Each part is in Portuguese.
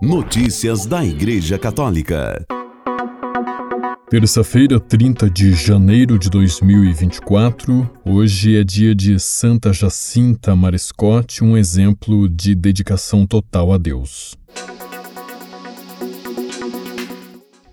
Notícias da Igreja Católica. Terça-feira, 30 de janeiro de 2024. Hoje é dia de Santa Jacinta Mariscote, um exemplo de dedicação total a Deus.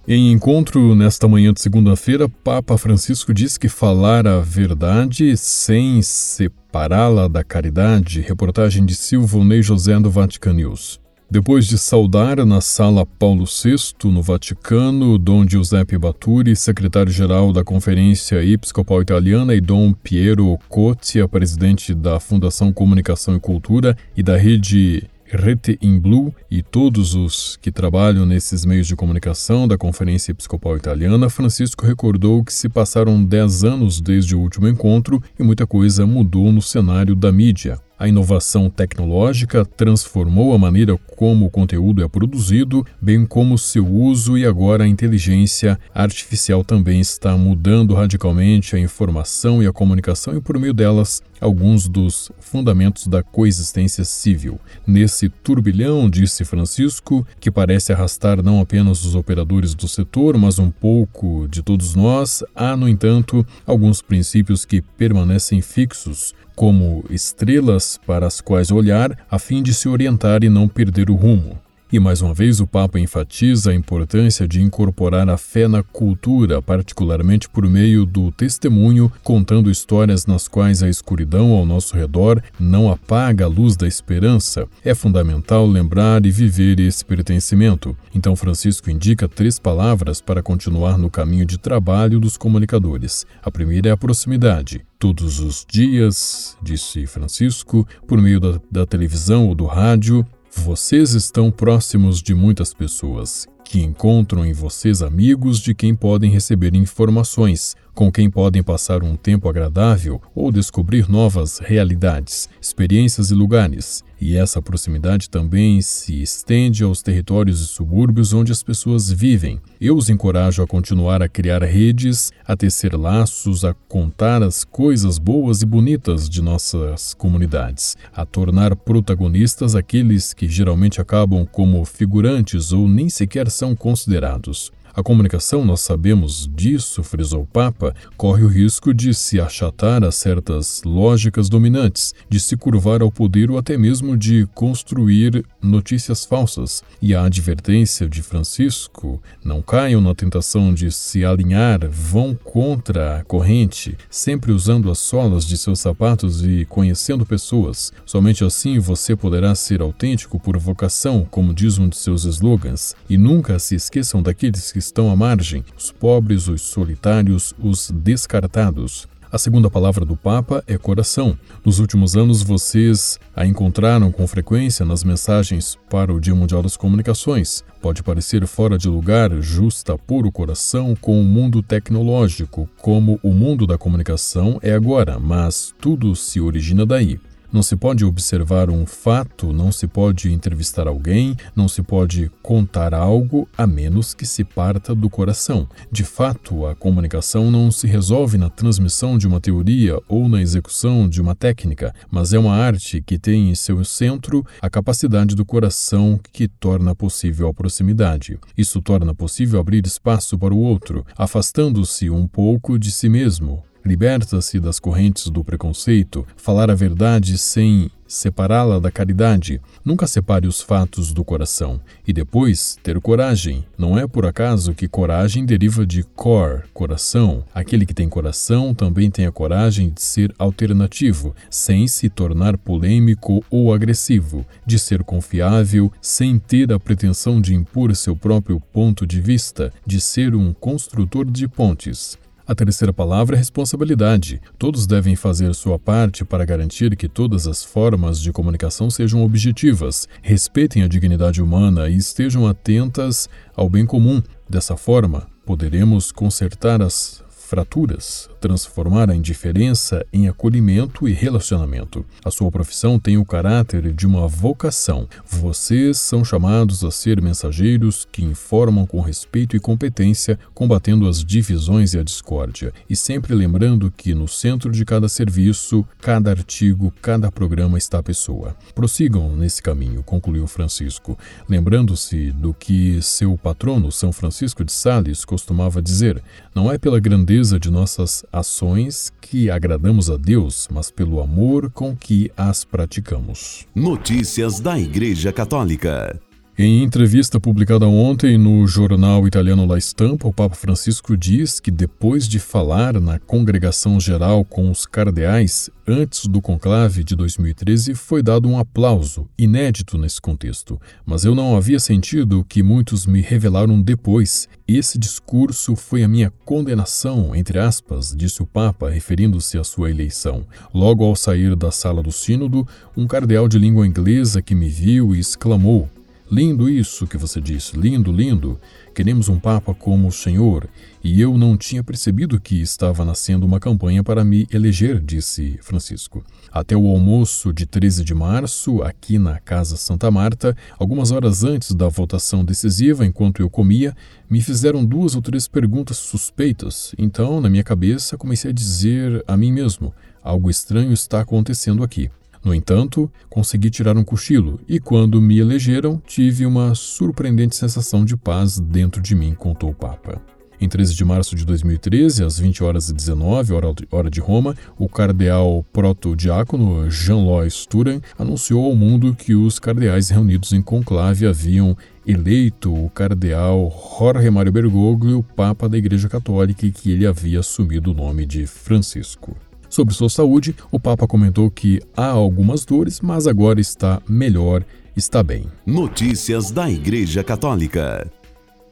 Em encontro nesta manhã de segunda-feira, Papa Francisco disse que falar a verdade sem separá-la da caridade. Reportagem de Silvonei José do Vatican News. Depois de saudar na sala Paulo VI, no Vaticano, Dom Giuseppe Baturi, secretário-geral da Conferência Episcopal Italiana, e Dom Piero Cotia, presidente da Fundação Comunicação e Cultura e da rede Rete in Blue e todos os que trabalham nesses meios de comunicação da Conferência Episcopal Italiana, Francisco recordou que se passaram dez anos desde o último encontro e muita coisa mudou no cenário da mídia. A inovação tecnológica transformou a maneira como o conteúdo é produzido, bem como seu uso, e agora a inteligência artificial também está mudando radicalmente a informação e a comunicação, e por meio delas, alguns dos fundamentos da coexistência civil. Nesse turbilhão, disse Francisco, que parece arrastar não apenas os operadores do setor, mas um pouco de todos nós, há, no entanto, alguns princípios que permanecem fixos como estrelas para as quais olhar a fim de se orientar e não perder o rumo. E mais uma vez o Papa enfatiza a importância de incorporar a fé na cultura, particularmente por meio do testemunho, contando histórias nas quais a escuridão ao nosso redor não apaga a luz da esperança. É fundamental lembrar e viver esse pertencimento. Então Francisco indica três palavras para continuar no caminho de trabalho dos comunicadores. A primeira é a proximidade. Todos os dias, disse Francisco, por meio da, da televisão ou do rádio, vocês estão próximos de muitas pessoas que encontram em vocês amigos de quem podem receber informações, com quem podem passar um tempo agradável ou descobrir novas realidades, experiências e lugares. E essa proximidade também se estende aos territórios e subúrbios onde as pessoas vivem. Eu os encorajo a continuar a criar redes, a tecer laços, a contar as coisas boas e bonitas de nossas comunidades, a tornar protagonistas aqueles que geralmente acabam como figurantes ou nem sequer são considerados. A comunicação, nós sabemos disso, frisou o Papa, corre o risco de se achatar a certas lógicas dominantes, de se curvar ao poder ou até mesmo de construir notícias falsas. E a advertência de Francisco: não caiam na tentação de se alinhar, vão contra a corrente, sempre usando as solas de seus sapatos e conhecendo pessoas. Somente assim você poderá ser autêntico por vocação, como diz um de seus slogans. E nunca se esqueçam daqueles que estão à margem, os pobres, os solitários, os descartados. A segunda palavra do Papa é coração. Nos últimos anos, vocês a encontraram com frequência nas mensagens para o Dia Mundial das Comunicações. Pode parecer fora de lugar justa o coração com o mundo tecnológico, como o mundo da comunicação é agora, mas tudo se origina daí. Não se pode observar um fato, não se pode entrevistar alguém, não se pode contar algo a menos que se parta do coração. De fato, a comunicação não se resolve na transmissão de uma teoria ou na execução de uma técnica, mas é uma arte que tem em seu centro a capacidade do coração que torna possível a proximidade. Isso torna possível abrir espaço para o outro, afastando-se um pouco de si mesmo, Liberta-se das correntes do preconceito, falar a verdade sem separá-la da caridade. Nunca separe os fatos do coração. E depois, ter coragem. Não é por acaso que coragem deriva de cor, coração. Aquele que tem coração também tem a coragem de ser alternativo, sem se tornar polêmico ou agressivo, de ser confiável, sem ter a pretensão de impor seu próprio ponto de vista, de ser um construtor de pontes. A terceira palavra é responsabilidade. Todos devem fazer sua parte para garantir que todas as formas de comunicação sejam objetivas, respeitem a dignidade humana e estejam atentas ao bem comum. Dessa forma, poderemos consertar as fraturas, transformar a indiferença em acolhimento e relacionamento. A sua profissão tem o caráter de uma vocação. Vocês são chamados a ser mensageiros que informam com respeito e competência, combatendo as divisões e a discórdia, e sempre lembrando que no centro de cada serviço, cada artigo, cada programa está a pessoa. Prossigam nesse caminho, concluiu Francisco, lembrando-se do que seu patrono, São Francisco de Sales, costumava dizer: não é pela grandeza de nossas ações que agradamos a Deus, mas pelo amor com que as praticamos. Notícias da Igreja Católica. Em entrevista publicada ontem no jornal italiano La Stampa, o Papa Francisco diz que depois de falar na congregação geral com os cardeais antes do conclave de 2013, foi dado um aplauso, inédito nesse contexto. Mas eu não havia sentido o que muitos me revelaram depois. Esse discurso foi a minha condenação, entre aspas, disse o Papa, referindo-se à sua eleição. Logo ao sair da sala do sínodo, um cardeal de língua inglesa que me viu e exclamou: Lindo isso que você disse, lindo, lindo. Queremos um Papa como o Senhor, e eu não tinha percebido que estava nascendo uma campanha para me eleger, disse Francisco. Até o almoço de 13 de março, aqui na Casa Santa Marta, algumas horas antes da votação decisiva, enquanto eu comia, me fizeram duas ou três perguntas suspeitas. Então, na minha cabeça, comecei a dizer a mim mesmo: algo estranho está acontecendo aqui. No entanto, consegui tirar um cochilo e, quando me elegeram, tive uma surpreendente sensação de paz dentro de mim, contou o Papa. Em 13 de março de 2013, às 20 horas e 19, hora de Roma, o cardeal proto-diácono Jean-Louis Turan anunciou ao mundo que os cardeais reunidos em conclave haviam eleito o cardeal Jorge Mário Bergoglio, papa da Igreja Católica, e que ele havia assumido o nome de Francisco. Sobre sua saúde, o Papa comentou que há algumas dores, mas agora está melhor, está bem. Notícias da Igreja Católica.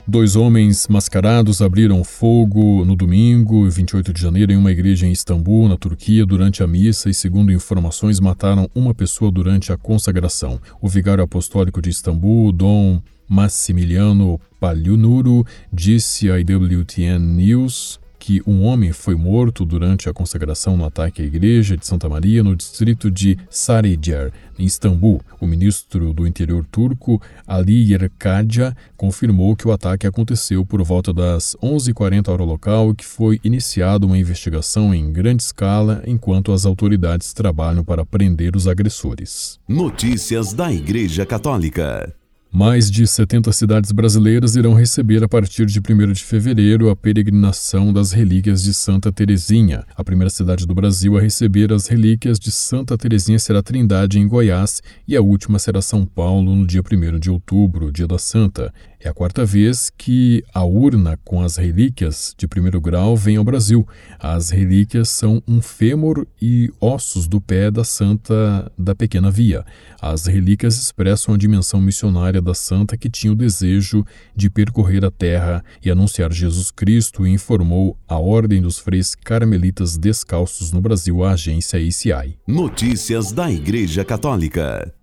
Dois homens mascarados abriram fogo no domingo, 28 de janeiro, em uma igreja em Istambul, na Turquia, durante a missa e, segundo informações, mataram uma pessoa durante a consagração. O vigário apostólico de Istambul, Dom Massimiliano Paliunuru, disse à IWTN News que um homem foi morto durante a consagração no ataque à igreja de Santa Maria no distrito de Sarıyer, em Istambul. O ministro do interior turco, Ali Yerkadia, confirmou que o ataque aconteceu por volta das 11h40 hora local e que foi iniciada uma investigação em grande escala enquanto as autoridades trabalham para prender os agressores. Notícias da Igreja Católica. Mais de 70 cidades brasileiras irão receber a partir de 1 de fevereiro a peregrinação das relíquias de Santa Teresinha. A primeira cidade do Brasil a receber as relíquias de Santa Teresinha será Trindade, em Goiás, e a última será São Paulo, no dia 1 de outubro, dia da Santa. É a quarta vez que a urna com as relíquias de primeiro grau vem ao Brasil. As relíquias são um fêmur e ossos do pé da Santa da Pequena Via. As relíquias expressam a dimensão missionária da Santa que tinha o desejo de percorrer a terra e anunciar Jesus Cristo e informou a Ordem dos Freis Carmelitas Descalços no Brasil, a agência ICI. Notícias da Igreja Católica.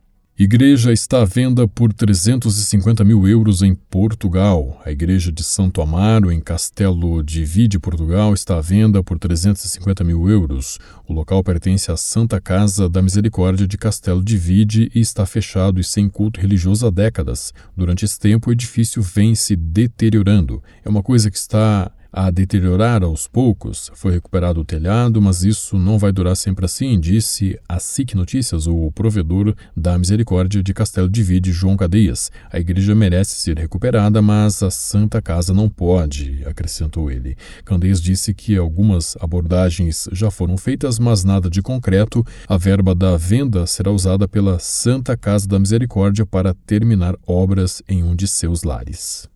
Igreja está à venda por 350 mil euros em Portugal. A igreja de Santo Amaro, em Castelo de Vide, Portugal, está à venda por 350 mil euros. O local pertence à Santa Casa da Misericórdia de Castelo de Vide e está fechado e sem culto religioso há décadas. Durante esse tempo, o edifício vem se deteriorando. É uma coisa que está a deteriorar aos poucos. Foi recuperado o telhado, mas isso não vai durar sempre assim, disse a SIC Notícias, o provedor da Misericórdia de Castelo de Vide, João Cadeias. A igreja merece ser recuperada, mas a Santa Casa não pode, acrescentou ele. Candeias disse que algumas abordagens já foram feitas, mas nada de concreto. A verba da venda será usada pela Santa Casa da Misericórdia para terminar obras em um de seus lares.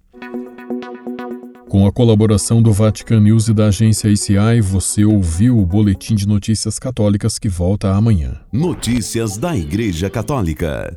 Com a colaboração do Vatican News e da agência ICI, você ouviu o Boletim de Notícias Católicas que volta amanhã. Notícias da Igreja Católica.